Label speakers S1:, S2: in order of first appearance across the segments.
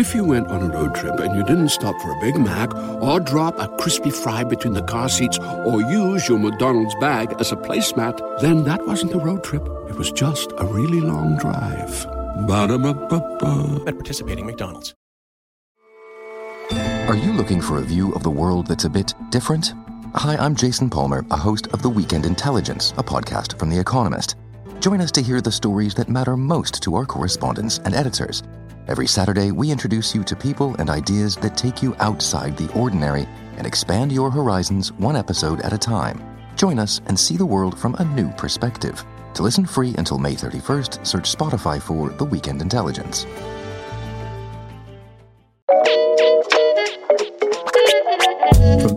S1: If you went on a road trip and you didn't stop for a Big Mac or drop a crispy fry between the car seats or use your McDonald's bag as a placemat, then that wasn't a road trip. It was just a really long drive. Ba-da-ba-ba-ba.
S2: At participating McDonald's.
S3: Are you looking for a view of the world that's a bit different? Hi, I'm Jason Palmer, a host of The Weekend Intelligence, a podcast from The Economist. Join us to hear the stories that matter most to our correspondents and editors. Every Saturday, we introduce you to people and ideas that take you outside the ordinary and expand your horizons one episode at a time. Join us and see the world from a new perspective. To listen free until May 31st, search Spotify for The Weekend Intelligence.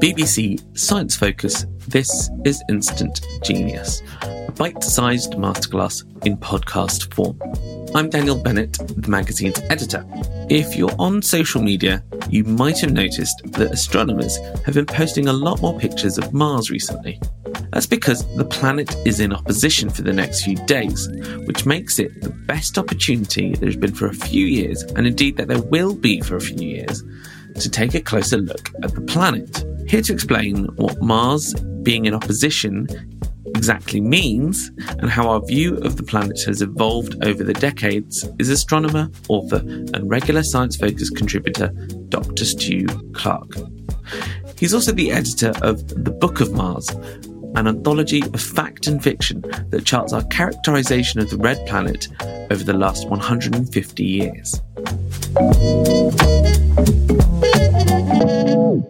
S4: BBC Science Focus, this is Instant Genius, a bite sized masterclass in podcast form. I'm Daniel Bennett, the magazine's editor. If you're on social media, you might have noticed that astronomers have been posting a lot more pictures of Mars recently. That's because the planet is in opposition for the next few days, which makes it the best opportunity there's been for a few years, and indeed that there will be for a few years, to take a closer look at the planet. Here to explain what Mars being in opposition exactly means and how our view of the planet has evolved over the decades is astronomer, author, and regular Science Focus contributor Dr. Stu Clark. He's also the editor of The Book of Mars, an anthology of fact and fiction that charts our characterization of the red planet over the last 150 years.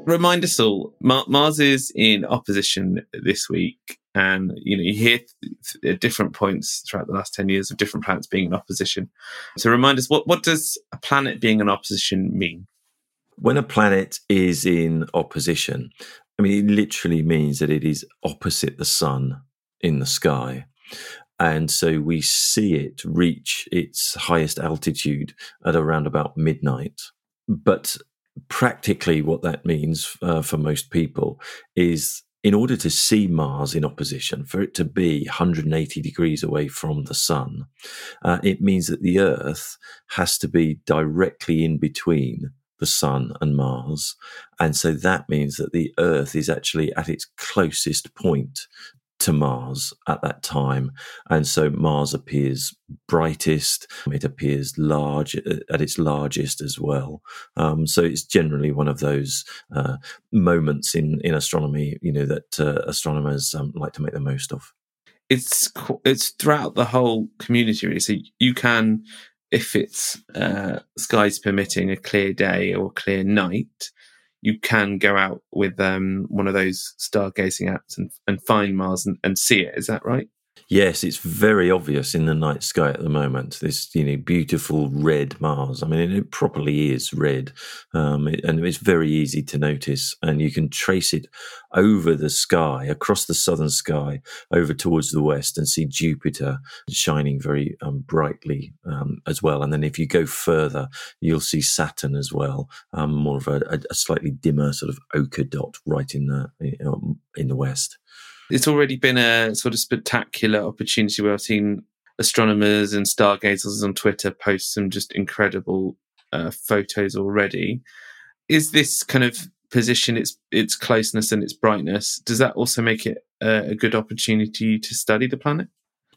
S4: Remind us all, Mar- Mars is in opposition this week, and you know you hear th- at different points throughout the last ten years of different planets being in opposition. So remind us, what what does a planet being in opposition mean?
S5: When a planet is in opposition, I mean, it literally means that it is opposite the sun in the sky. And so we see it reach its highest altitude at around about midnight. But practically, what that means uh, for most people is in order to see Mars in opposition, for it to be 180 degrees away from the sun, uh, it means that the Earth has to be directly in between the sun and Mars. And so that means that the Earth is actually at its closest point to Mars at that time. And so Mars appears brightest, it appears large at its largest as well. Um, so it's generally one of those uh, moments in, in astronomy, you know, that uh, astronomers um, like to make the most of.
S4: It's it's throughout the whole community really. So you can, if it's uh, skies permitting, a clear day or clear night, you can go out with um, one of those stargazing apps and, and find Mars and, and see it. Is that right?
S5: Yes, it's very obvious in the night sky at the moment. This, you know, beautiful red Mars. I mean, it properly is red, um, it, and it's very easy to notice. And you can trace it over the sky, across the southern sky, over towards the west, and see Jupiter shining very um, brightly um, as well. And then if you go further, you'll see Saturn as well, um, more of a, a, slightly dimmer sort of ochre dot right in the in the west
S4: it's already been a sort of spectacular opportunity where I've seen astronomers and stargazers on Twitter post some just incredible uh, photos already. Is this kind of position, its its closeness and its brightness, does that also make it a, a good opportunity to study the planet?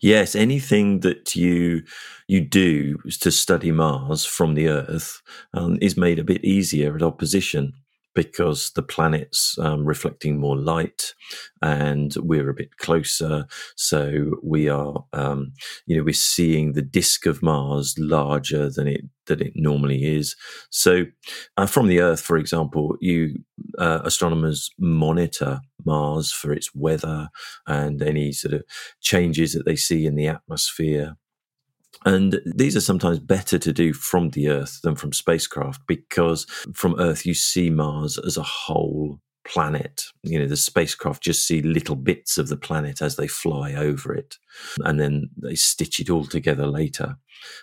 S5: Yes, anything that you you do to study Mars from the Earth um, is made a bit easier at opposition because the planet's um, reflecting more light and we're a bit closer. So we are, um, you know, we're seeing the disk of Mars larger than it that it normally is. So uh, from the Earth, for example, you uh, astronomers monitor Mars for its weather and any sort of changes that they see in the atmosphere and these are sometimes better to do from the Earth than from spacecraft because from Earth you see Mars as a whole planet. You know, the spacecraft just see little bits of the planet as they fly over it, and then they stitch it all together later.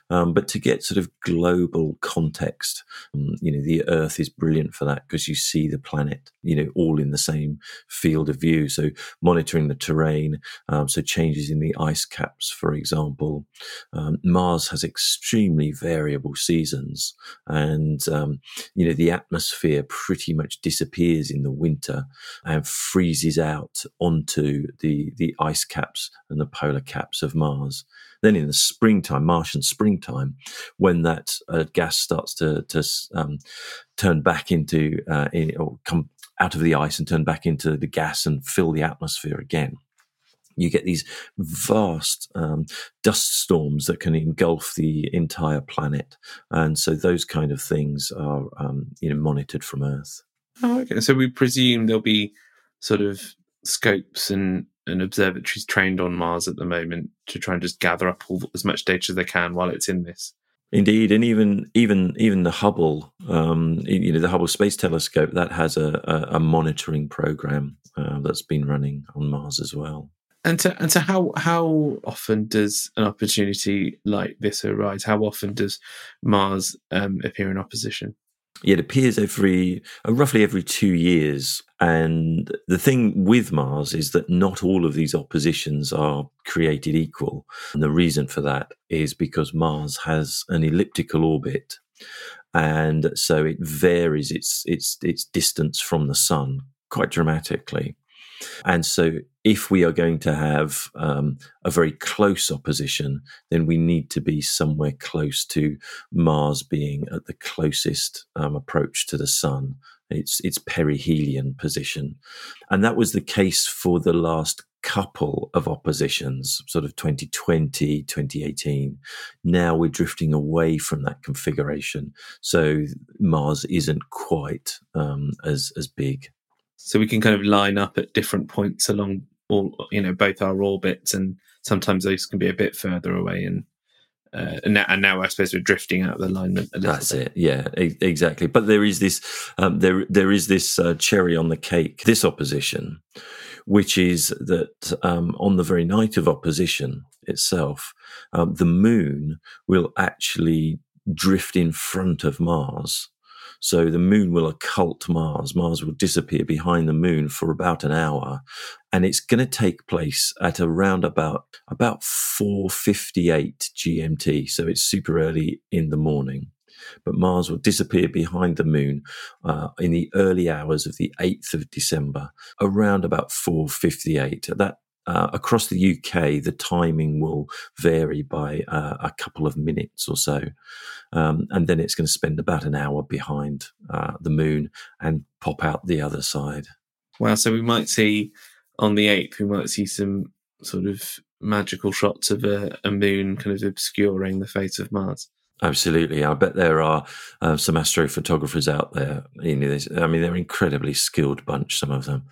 S5: Um, but to get sort of global context, um, you know, the Earth is brilliant for that because you see the planet, you know, all in the same field of view. So monitoring the terrain, um, so changes in the ice caps, for example. Um, Mars has extremely variable seasons, and um, you know the atmosphere pretty much disappears in the winter and freezes out onto the the ice caps and the polar caps of Mars. Then in the springtime, Martian springtime, when that uh, gas starts to, to um, turn back into uh, in, or come out of the ice and turn back into the gas and fill the atmosphere again, you get these vast um, dust storms that can engulf the entire planet, and so those kind of things are um, you know monitored from Earth.
S4: Oh, okay. So we presume there'll be sort of scopes and and observatories trained on Mars at the moment to try and just gather up all, as much data as they can while it's in this.
S5: Indeed, and even even even the Hubble, um, you know, the Hubble Space Telescope that has a, a, a monitoring program uh, that's been running on Mars as well.
S4: And so, and to how how often does an opportunity like this arise? How often does Mars um, appear in opposition?
S5: It appears every uh, roughly every two years. And the thing with Mars is that not all of these oppositions are created equal. And the reason for that is because Mars has an elliptical orbit. And so it varies its, its, its distance from the sun quite dramatically. And so, if we are going to have um, a very close opposition, then we need to be somewhere close to Mars being at the closest um, approach to the Sun. Its its perihelion position, and that was the case for the last couple of oppositions, sort of 2020, 2018. Now we're drifting away from that configuration, so Mars isn't quite um, as as big
S4: so we can kind of line up at different points along all you know both our orbits and sometimes those can be a bit further away and uh, and, now, and, now, I suppose we're drifting out of alignment.
S5: That's
S4: bit.
S5: it. Yeah, e- exactly. But there is this, um, there there is this uh, cherry on the cake. This opposition, which is that um, on the very night of opposition itself, um, the moon will actually drift in front of Mars so the moon will occult Mars. Mars will disappear behind the moon for about an hour. And it's going to take place at around about, about 4.58 GMT. So it's super early in the morning. But Mars will disappear behind the moon uh, in the early hours of the 8th of December, around about 4.58. At That uh, across the UK, the timing will vary by uh, a couple of minutes or so. Um, and then it's going to spend about an hour behind uh, the moon and pop out the other side.
S4: Wow. So we might see on the 8th, we might see some sort of magical shots of a, a moon kind of obscuring the face of Mars.
S5: Absolutely, I bet there are uh, some astrophotographers out there. I mean, they're an incredibly skilled bunch, some of them,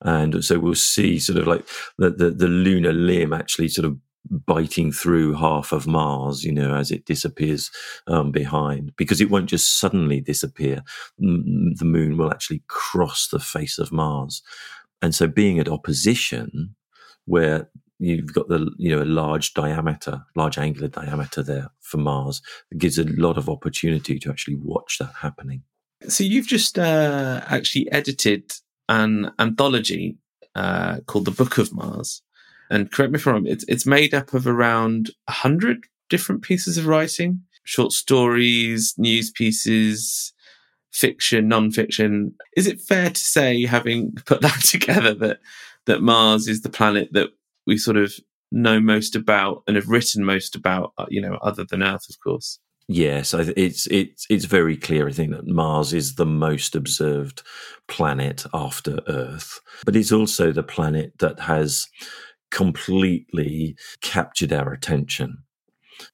S5: and so we'll see sort of like the, the, the lunar limb actually sort of biting through half of Mars, you know, as it disappears um, behind, because it won't just suddenly disappear. The moon will actually cross the face of Mars, and so being at opposition, where you've got the you know a large diameter, large angular diameter there for Mars. It gives a lot of opportunity to actually watch that happening.
S4: So you've just uh, actually edited an anthology uh, called the Book of Mars, and correct me if I'm wrong. It's it's made up of around hundred different pieces of writing, short stories, news pieces, fiction, non-fiction. Is it fair to say, having put that together, that that Mars is the planet that we sort of know most about and have written most about, uh, you know, other than Earth, of course.
S5: Yes, it's it's it's very clear. I think that Mars is the most observed planet after Earth, but it's also the planet that has completely captured our attention.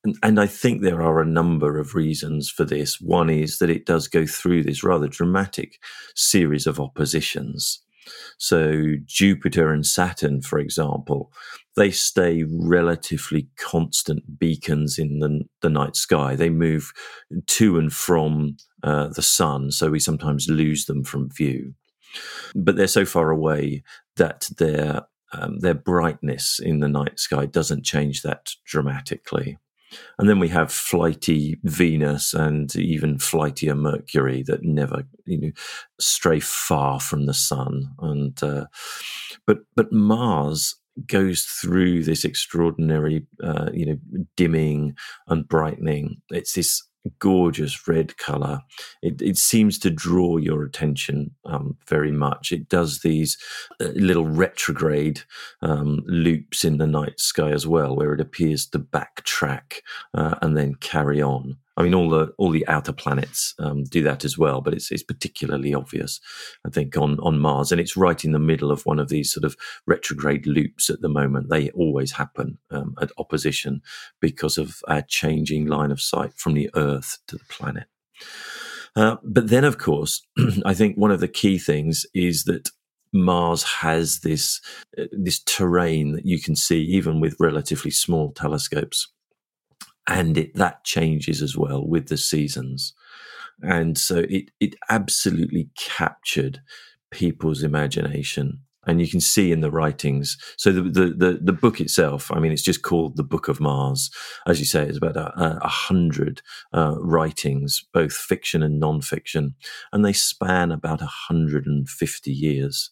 S5: And, and, I think there are a number of reasons for this. One is that it does go through this rather dramatic series of oppositions. So, Jupiter and Saturn, for example, they stay relatively constant beacons in the, the night sky. They move to and from uh, the sun, so we sometimes lose them from view. But they're so far away that their um, their brightness in the night sky doesn't change that dramatically. And then we have flighty Venus and even flightier Mercury that never, you know, stray far from the sun. And uh, but but Mars goes through this extraordinary, uh, you know, dimming and brightening. It's this gorgeous red color. It, it seems to draw your attention um, very much. It does these uh, little retrograde um, loops in the night sky as well, where it appears to backtrack uh, and then carry on. I mean, all the all the outer planets um, do that as well, but it's it's particularly obvious, I think, on on Mars, and it's right in the middle of one of these sort of retrograde loops at the moment. They always happen um, at opposition because of our changing line of sight from the Earth to the planet. Uh, but then, of course, I think one of the key things is that Mars has this uh, this terrain that you can see even with relatively small telescopes and it, that changes as well with the seasons. And so it, it absolutely captured people's imagination. And you can see in the writings. So the, the, the, the book itself, I mean, it's just called the Book of Mars. As you say, it's about a, a hundred uh, writings, both fiction and non-fiction, and they span about 150 years.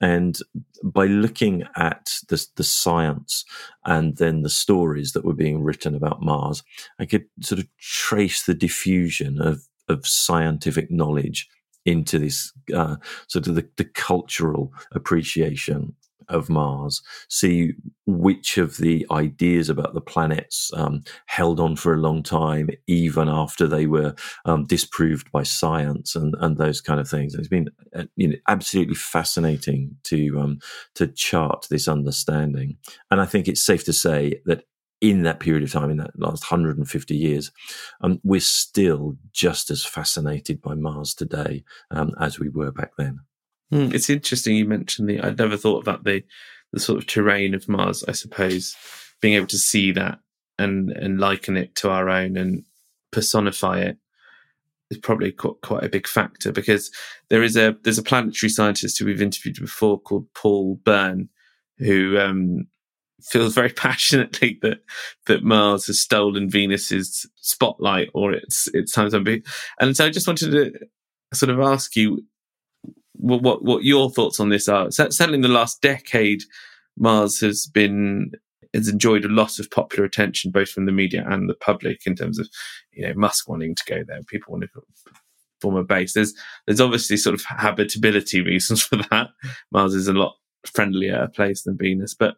S5: And by looking at the, the science and then the stories that were being written about Mars, I could sort of trace the diffusion of, of scientific knowledge into this uh, sort of the, the cultural appreciation of Mars, see which of the ideas about the planets um, held on for a long time, even after they were um, disproved by science and, and those kind of things. It's been uh, you know absolutely fascinating to um, to chart this understanding, and I think it's safe to say that in that period of time, in that last 150 years, um, we're still just as fascinated by Mars today um, as we were back then.
S4: Mm, it's interesting you mentioned the. I'd never thought about the the sort of terrain of Mars. I suppose being able to see that and and liken it to our own and personify it is probably quite, quite a big factor because there is a there's a planetary scientist who we've interviewed before called Paul Byrne who um, feels very passionately that that Mars has stolen Venus's spotlight or its its time zone. And so I just wanted to sort of ask you what, what, what your thoughts on this are. Certainly in the last decade, Mars has been has enjoyed a lot of popular attention, both from the media and the public, in terms of you know Musk wanting to go there, people want to form a base. There's there's obviously sort of habitability reasons for that. Mars is a lot friendlier place than Venus, but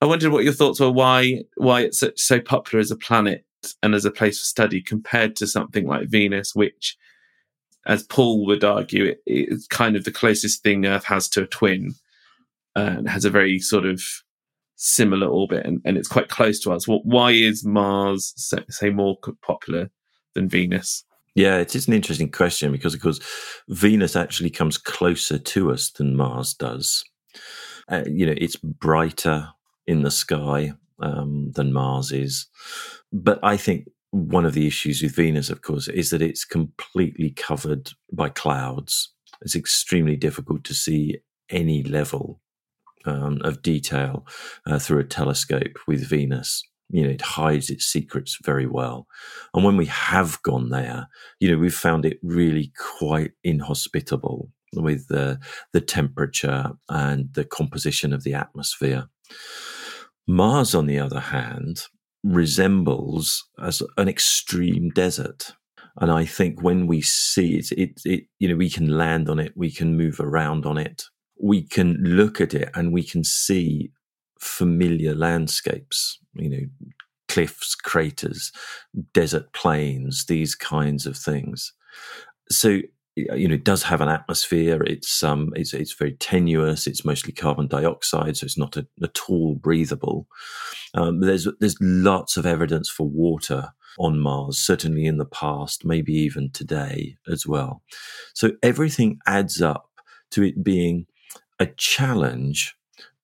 S4: I wondered what your thoughts were. Why why it's so popular as a planet and as a place for study compared to something like Venus, which as Paul would argue, it, it's kind of the closest thing Earth has to a twin, uh, and has a very sort of similar orbit, and, and it's quite close to us. Well, why is Mars say, say more popular than Venus?
S5: Yeah, it is an interesting question because, of course, Venus actually comes closer to us than Mars does. Uh, you know, it's brighter in the sky um, than Mars is. But I think one of the issues with Venus, of course, is that it's completely covered by clouds. It's extremely difficult to see any level um, of detail uh, through a telescope with Venus. You know, it hides its secrets very well. And when we have gone there, you know, we've found it really quite inhospitable with the, the temperature and the composition of the atmosphere. Mars, on the other hand, resembles as an extreme desert. And I think when we see it, it, it, you know, we can land on it, we can move around on it, we can look at it, and we can see familiar landscapes, you know, cliffs, craters, desert plains, these kinds of things. So you know, it does have an atmosphere. It's um, it's it's very tenuous. It's mostly carbon dioxide, so it's not a, at all breathable. Um, there's there's lots of evidence for water on Mars, certainly in the past, maybe even today as well. So everything adds up to it being a challenge,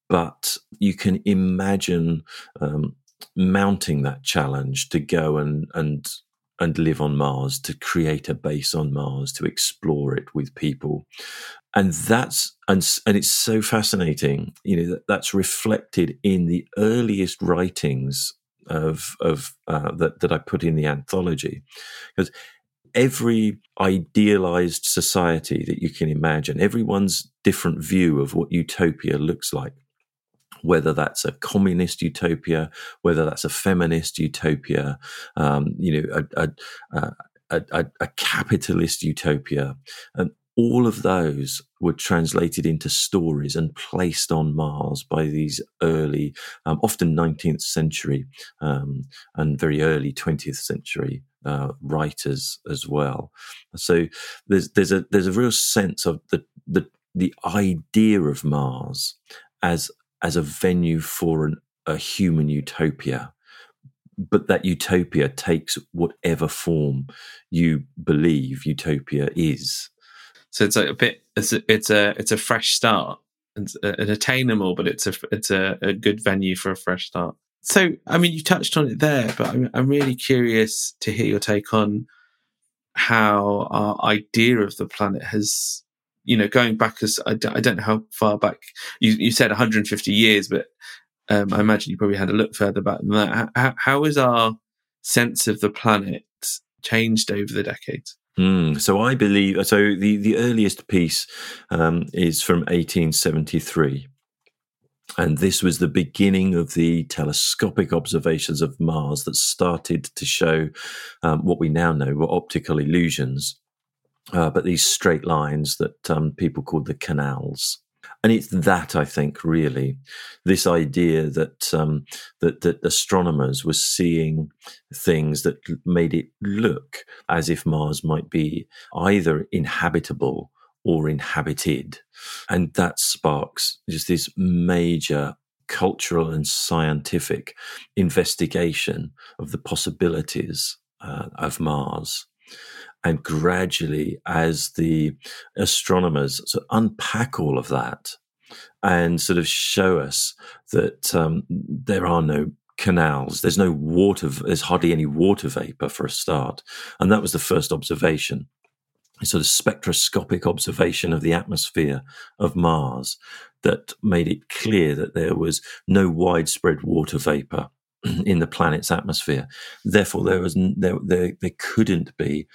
S5: but you can imagine um, mounting that challenge to go and and and live on Mars, to create a base on Mars, to explore it with people. And that's and and it's so fascinating, you know, that that's reflected in the earliest writings of of uh, that that I put in the anthology, because every idealized society that you can imagine, everyone's different view of what utopia looks like whether that's a communist utopia, whether that's a feminist utopia, um, you know, a, a, a, a, capitalist utopia. And all of those were translated into stories and placed on Mars by these early, um, often 19th century um, and very early 20th century uh, writers as well. So there's there's a there's a real sense of the the the idea of Mars as as a venue for an, a human utopia but that utopia takes whatever form you believe utopia is.
S4: So it's a bit it's a it's a, it's a fresh start. It's an attainable but it's a it's a, a good venue for a fresh start. So i mean you touched on it there but I'm, I'm really curious to hear your take on how our idea of the planet has you know, going back as I d- I don't know how far back you, you said 150 years, but um, I imagine you probably had a look further back than that. How, has our sense of the planet changed over the decades?
S5: Mm, so I believe so. The the earliest piece um, is from 1873. And this was the beginning of the telescopic observations of Mars that started to show um, what we now know were optical illusions uh, but these straight lines that um, people called the canals. And it's that I think really, this idea that um, that that astronomers were seeing things that made it look as if Mars might be either inhabitable or inhabited, and that sparks just this major cultural and scientific investigation of the possibilities uh, of Mars. And gradually, as the astronomers sort of unpack all of that and sort of show us that um, there are no canals, there's no water, there's hardly any water vapor for a start. And that was the first observation a sort of spectroscopic observation of the atmosphere of Mars that made it clear that there was no widespread water vapor in the planet's atmosphere. Therefore, there was there, there, there couldn't be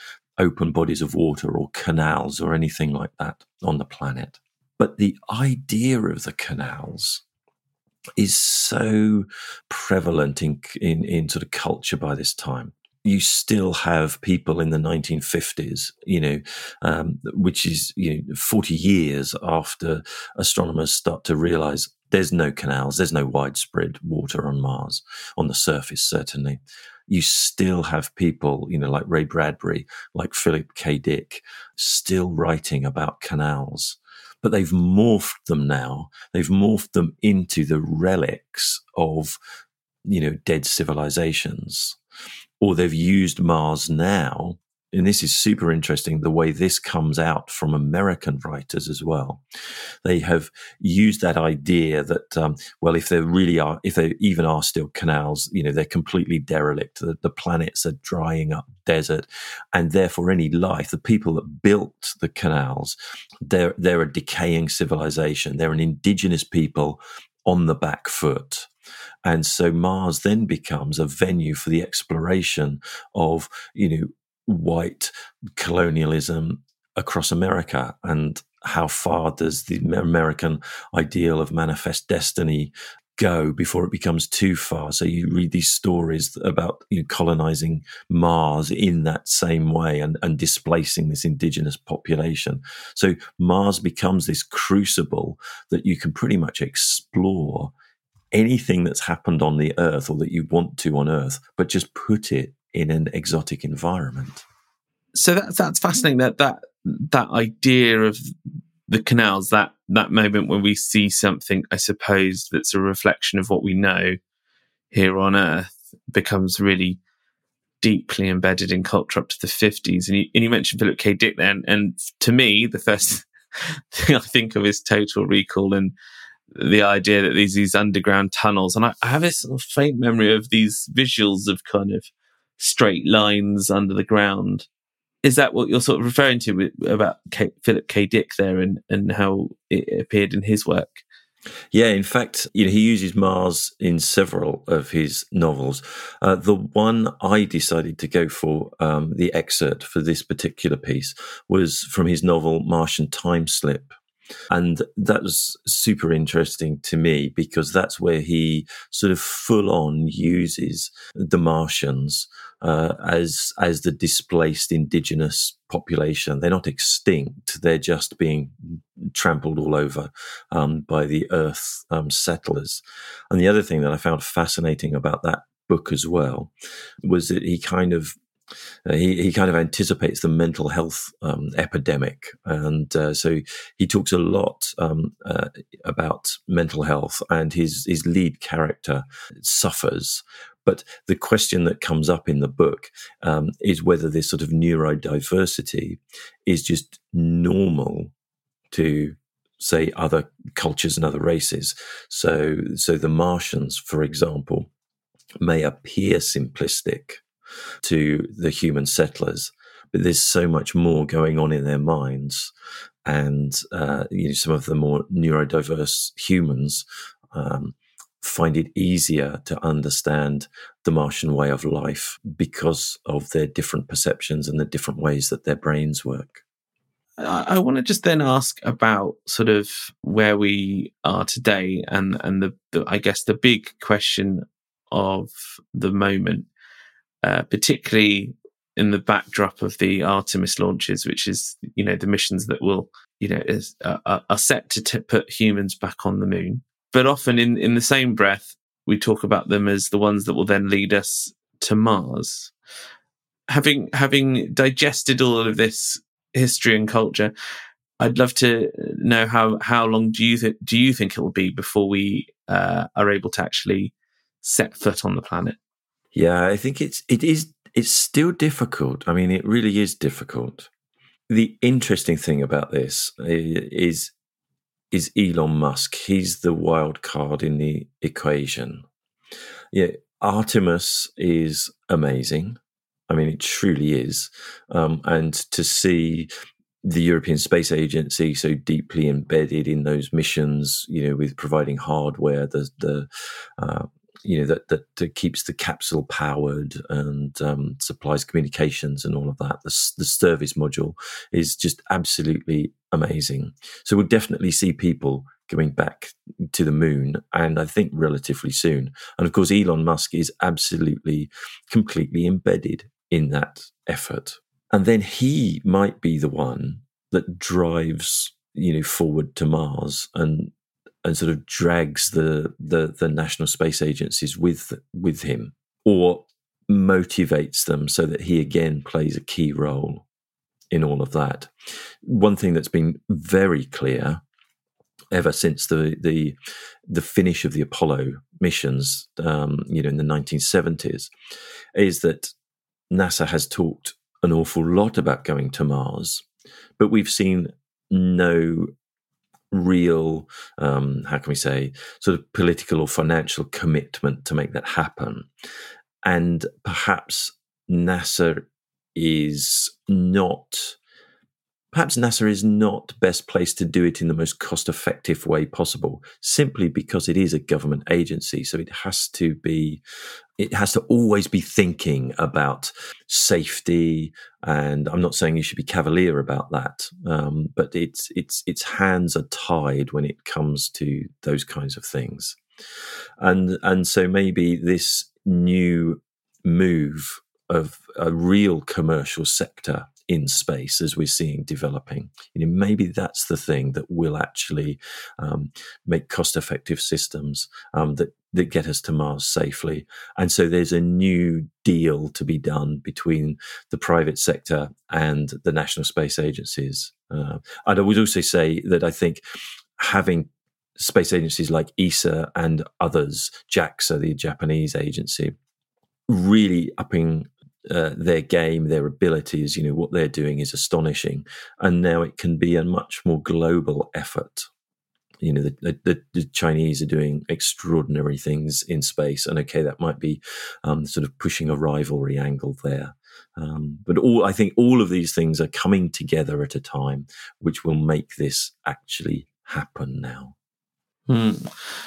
S5: open bodies of water or canals or anything like that on the planet. But the idea of the canals is so prevalent in, in, in sort of culture by this time you still have people in the 1950s, you know, um, which is you know 40 years after astronomers start to realize there's no canals, there's no widespread water on Mars on the surface, certainly you still have people, you know, like Ray Bradbury, like Philip K. Dick, still writing about canals. But they've morphed them now. They've morphed them into the relics of, you know, dead civilizations. Or they've used Mars now and this is super interesting the way this comes out from American writers as well. They have used that idea that, um, well, if there really are, if there even are still canals, you know, they're completely derelict. The, the planets are drying up desert, and therefore any life, the people that built the canals, they're, they're a decaying civilization. They're an indigenous people on the back foot. And so Mars then becomes a venue for the exploration of, you know, white colonialism across America and how far does the American ideal of manifest destiny go before it becomes too far. So you read these stories about you know, colonizing Mars in that same way and, and displacing this indigenous population. So Mars becomes this crucible that you can pretty much explore anything that's happened on the Earth or that you want to on Earth, but just put it in an exotic environment.
S4: So that's that's fascinating. That that that idea of the canals, that that moment when we see something, I suppose, that's a reflection of what we know here on Earth, becomes really deeply embedded in culture up to the 50s. And you, and you mentioned Philip K. Dick then. And to me, the first thing I think of is Total Recall and the idea that these these underground tunnels. And I, I have this sort of faint memory of these visuals of kind of straight lines under the ground. Is that what you're sort of referring to with, about K, Philip K. Dick there and, and how it appeared in his work?
S5: Yeah, in fact, you know, he uses Mars in several of his novels. Uh, the one I decided to go for, um, the excerpt for this particular piece, was from his novel Martian Time Slip. And that was super interesting to me because that's where he sort of full on uses the Martians uh, as as the displaced indigenous population. They're not extinct; they're just being trampled all over um, by the Earth um, settlers. And the other thing that I found fascinating about that book as well was that he kind of uh, he, he kind of anticipates the mental health um, epidemic. And uh, so he talks a lot um, uh, about mental health, and his, his lead character suffers. But the question that comes up in the book um, is whether this sort of neurodiversity is just normal to say other cultures and other races. So, so the Martians, for example, may appear simplistic to the human settlers. But there's so much more going on in their minds, and uh, you know, some of the more neurodiverse humans um, find it easier to understand the Martian way of life because of their different perceptions and the different ways that their brains work.
S4: I, I want to just then ask about sort of where we are today, and and the, the I guess the big question of the moment uh, particularly in the backdrop of the Artemis launches, which is you know the missions that will you know is, uh, are set to t- put humans back on the moon. But often in in the same breath, we talk about them as the ones that will then lead us to Mars. Having having digested all of this history and culture, I'd love to know how how long do you th- do you think it will be before we uh, are able to actually set foot on the planet?
S5: Yeah, I think it's it is it's still difficult. I mean, it really is difficult. The interesting thing about this is is Elon Musk. He's the wild card in the equation. Yeah, Artemis is amazing. I mean, it truly is. Um, and to see the European Space Agency so deeply embedded in those missions, you know, with providing hardware, the the uh, you know that, that, that keeps the capsule powered and um, supplies communications and all of that. The, the service module is just absolutely amazing. So we'll definitely see people going back to the moon, and I think relatively soon. And of course, Elon Musk is absolutely completely embedded in that effort. And then he might be the one that drives you know forward to Mars and and sort of drags the, the, the national space agencies with with him, or motivates them so that he again plays a key role in all of that. One thing that's been very clear ever since the the the finish of the Apollo missions, um, you know, in the 1970s, is that NASA has talked an awful lot about going to Mars, but we've seen no real, um, how can we say, sort of political or financial commitment to make that happen. And perhaps NASA is not perhaps NASA is not best placed to do it in the most cost effective way possible, simply because it is a government agency. So it has to be, it has to always be thinking about safety. And I'm not saying you should be cavalier about that, um, but its its its hands are tied when it comes to those kinds of things. And and so maybe this new move of a real commercial sector in space as we're seeing developing. You know, maybe that's the thing that will actually um, make cost-effective systems um, that that get us to Mars safely. And so there's a new deal to be done between the private sector and the national space agencies. Uh, and I would also say that I think having space agencies like ESA and others, JAXA, the Japanese agency, really upping uh, their game, their abilities, you know, what they're doing is astonishing. And now it can be a much more global effort you know the, the, the, Chinese are doing extraordinary things in space, and okay, that might be um, sort of pushing a rivalry angle there. Um, but all I think all of these things are coming together at a time which will make this actually happen now.
S4: Hmm.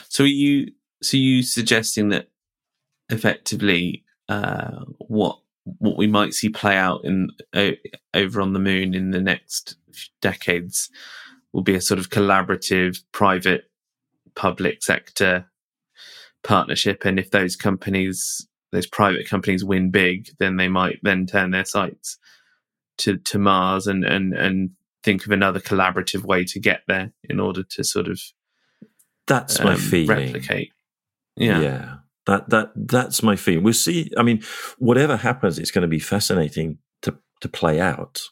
S4: So you so you suggesting that effectively uh, what what we might see play out in over on the moon in the next decades will be a sort of collaborative private public sector partnership. And if those companies, those private companies win big, then they might then turn their sights to, to Mars and, and, and think of another collaborative way to get there in order to sort of
S5: that's um, my feeling.
S4: Replicate. Yeah.
S5: Yeah. That that that's my feeling. We'll see. I mean, whatever happens, it's going to be fascinating to to play out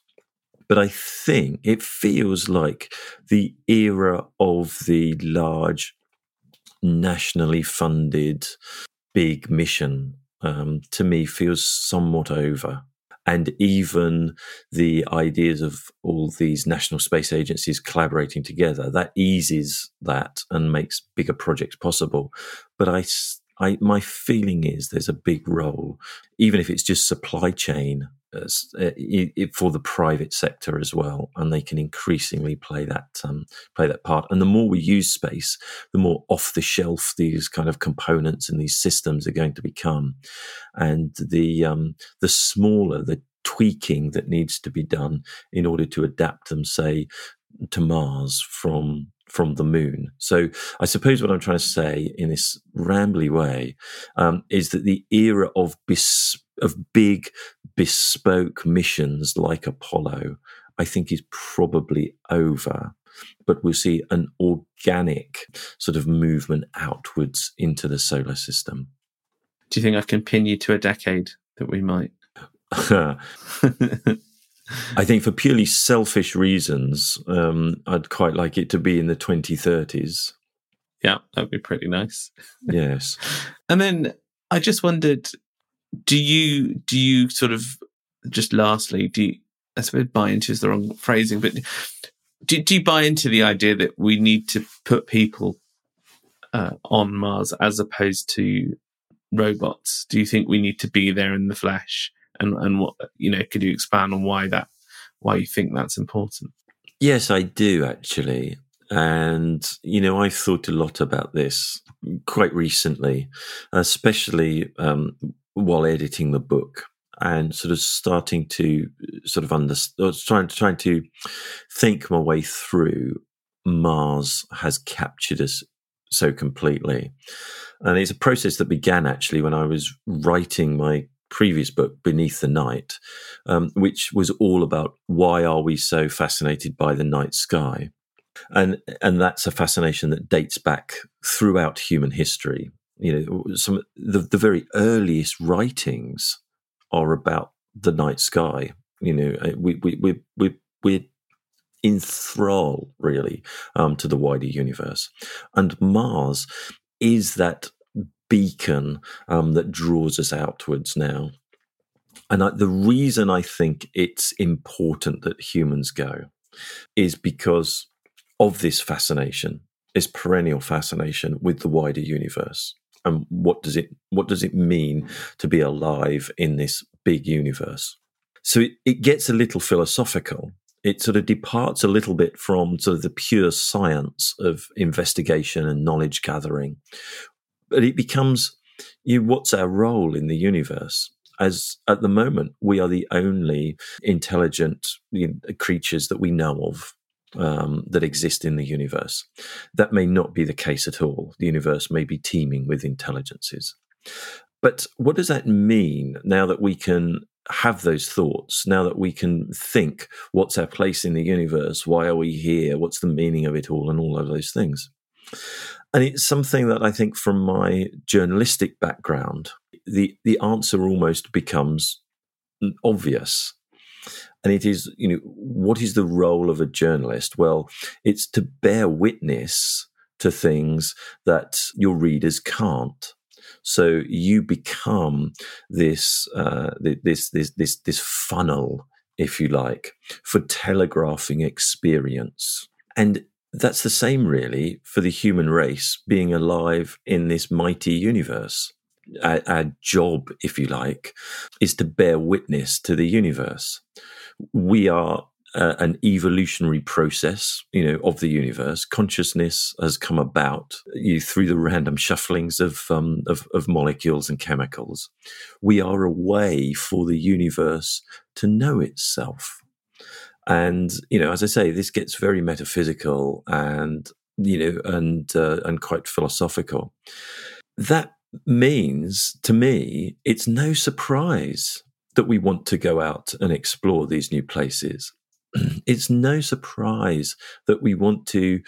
S5: but I think it feels like the era of the large, nationally funded, big mission um, to me feels somewhat over. And even the ideas of all these national space agencies collaborating together, that eases that and makes bigger projects possible. But I I, my feeling is there's a big role, even if it's just supply chain uh, for the private sector as well, and they can increasingly play that um, play that part. And the more we use space, the more off the shelf these kind of components and these systems are going to become, and the um, the smaller the tweaking that needs to be done in order to adapt them, say, to Mars from from the moon. So I suppose what I'm trying to say in this rambly way um, is that the era of bis- of big bespoke missions like Apollo, I think, is probably over. But we'll see an organic sort of movement outwards into the solar system.
S4: Do you think I can pin you to a decade that we might?
S5: I think for purely selfish reasons, um, I'd quite like it to be in the 2030s.
S4: Yeah, that'd be pretty nice.
S5: Yes.
S4: and then I just wondered, do you do you sort of just lastly do you, I suppose buy into is the wrong phrasing, but do, do you buy into the idea that we need to put people uh, on Mars as opposed to robots? Do you think we need to be there in the flesh? And and what you know could you expand on why that why you think that's important?
S5: Yes i do actually. And you know i've thought a lot about this quite recently especially um, while editing the book and sort of starting to sort of understand trying trying to think my way through mars has captured us so completely. And it's a process that began actually when i was writing my previous book, Beneath the Night, um, which was all about why are we so fascinated by the night sky, and and that's a fascination that dates back throughout human history. You know, some the, the very earliest writings are about the night sky. You know, uh, we we we we we're enthrall really um, to the wider universe, and Mars is that beacon um, that draws us outwards now. And I, the reason I think it's important that humans go is because of this fascination, this perennial fascination with the wider universe. And what does it what does it mean to be alive in this big universe? So it, it gets a little philosophical. It sort of departs a little bit from sort of the pure science of investigation and knowledge gathering, but it becomes you what's our role in the universe? As at the moment, we are the only intelligent creatures that we know of um, that exist in the universe. That may not be the case at all. The universe may be teeming with intelligences. But what does that mean now that we can have those thoughts, now that we can think what's our place in the universe? Why are we here? What's the meaning of it all? And all of those things. And it's something that I think from my journalistic background, the, the answer almost becomes obvious. And it is, you know, what is the role of a journalist? Well, it's to bear witness to things that your readers can't. So you become this, uh, this, this, this, this funnel, if you like, for telegraphing experience. And that's the same, really, for the human race being alive in this mighty universe. Our, our, job, if you like, is to bear witness to the universe. We are uh, an evolutionary process, you know, of the universe. Consciousness has come about you know, through the random shufflings of, um, of, of molecules and chemicals. We are a way for the universe to know itself. And you know, as I say, this gets very metaphysical and you know, and uh, and quite philosophical. That means, to me, it's no surprise that we want to go out and explore these new places. it's no surprise that we want to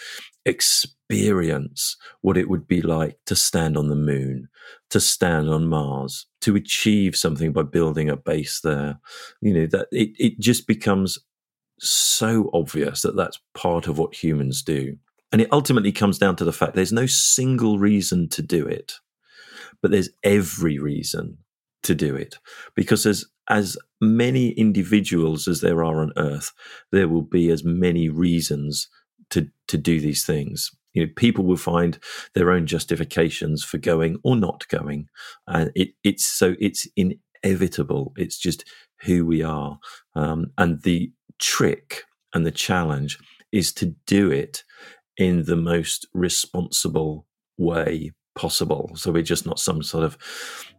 S5: experience what it would be like to stand on the moon, to stand on Mars, to achieve something by building a base there. You know, that it, it just becomes so obvious that that's part of what humans do. And it ultimately comes down to the fact there's no single reason to do it, but there's every reason to do it. Because as as many individuals as there are on earth there will be as many reasons to to do these things. You know people will find their own justifications for going or not going. And it it's so it's inevitable. It's just who we are. Um, and the trick and the challenge is to do it in the most responsible way possible. So we're just not some sort of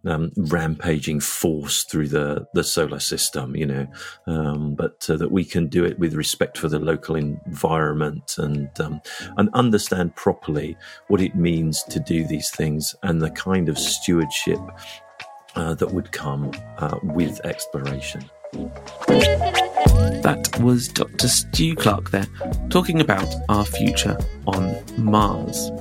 S5: um, rampaging force through the, the solar system, you know, um, but uh, that we can do it with respect for the local environment and um, and understand properly what it means to do these things and the kind of stewardship uh, that would come uh, with exploration.
S4: That was Dr. Stu Clark there, talking about our future on Mars.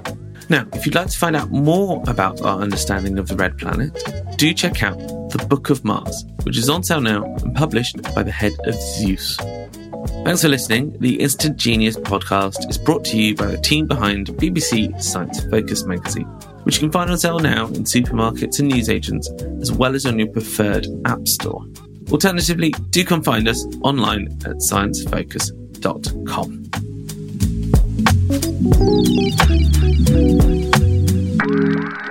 S4: Now, if you'd like to find out more about our understanding of the red planet, do check out The Book of Mars, which is on sale now and published by the Head of Zeus. Thanks for listening. The Instant Genius podcast is brought to you by the team behind BBC Science Focus magazine, which you can find on sale now in supermarkets and newsagents, as well as on your preferred app store. Alternatively, do come find us online at sciencefocus.com.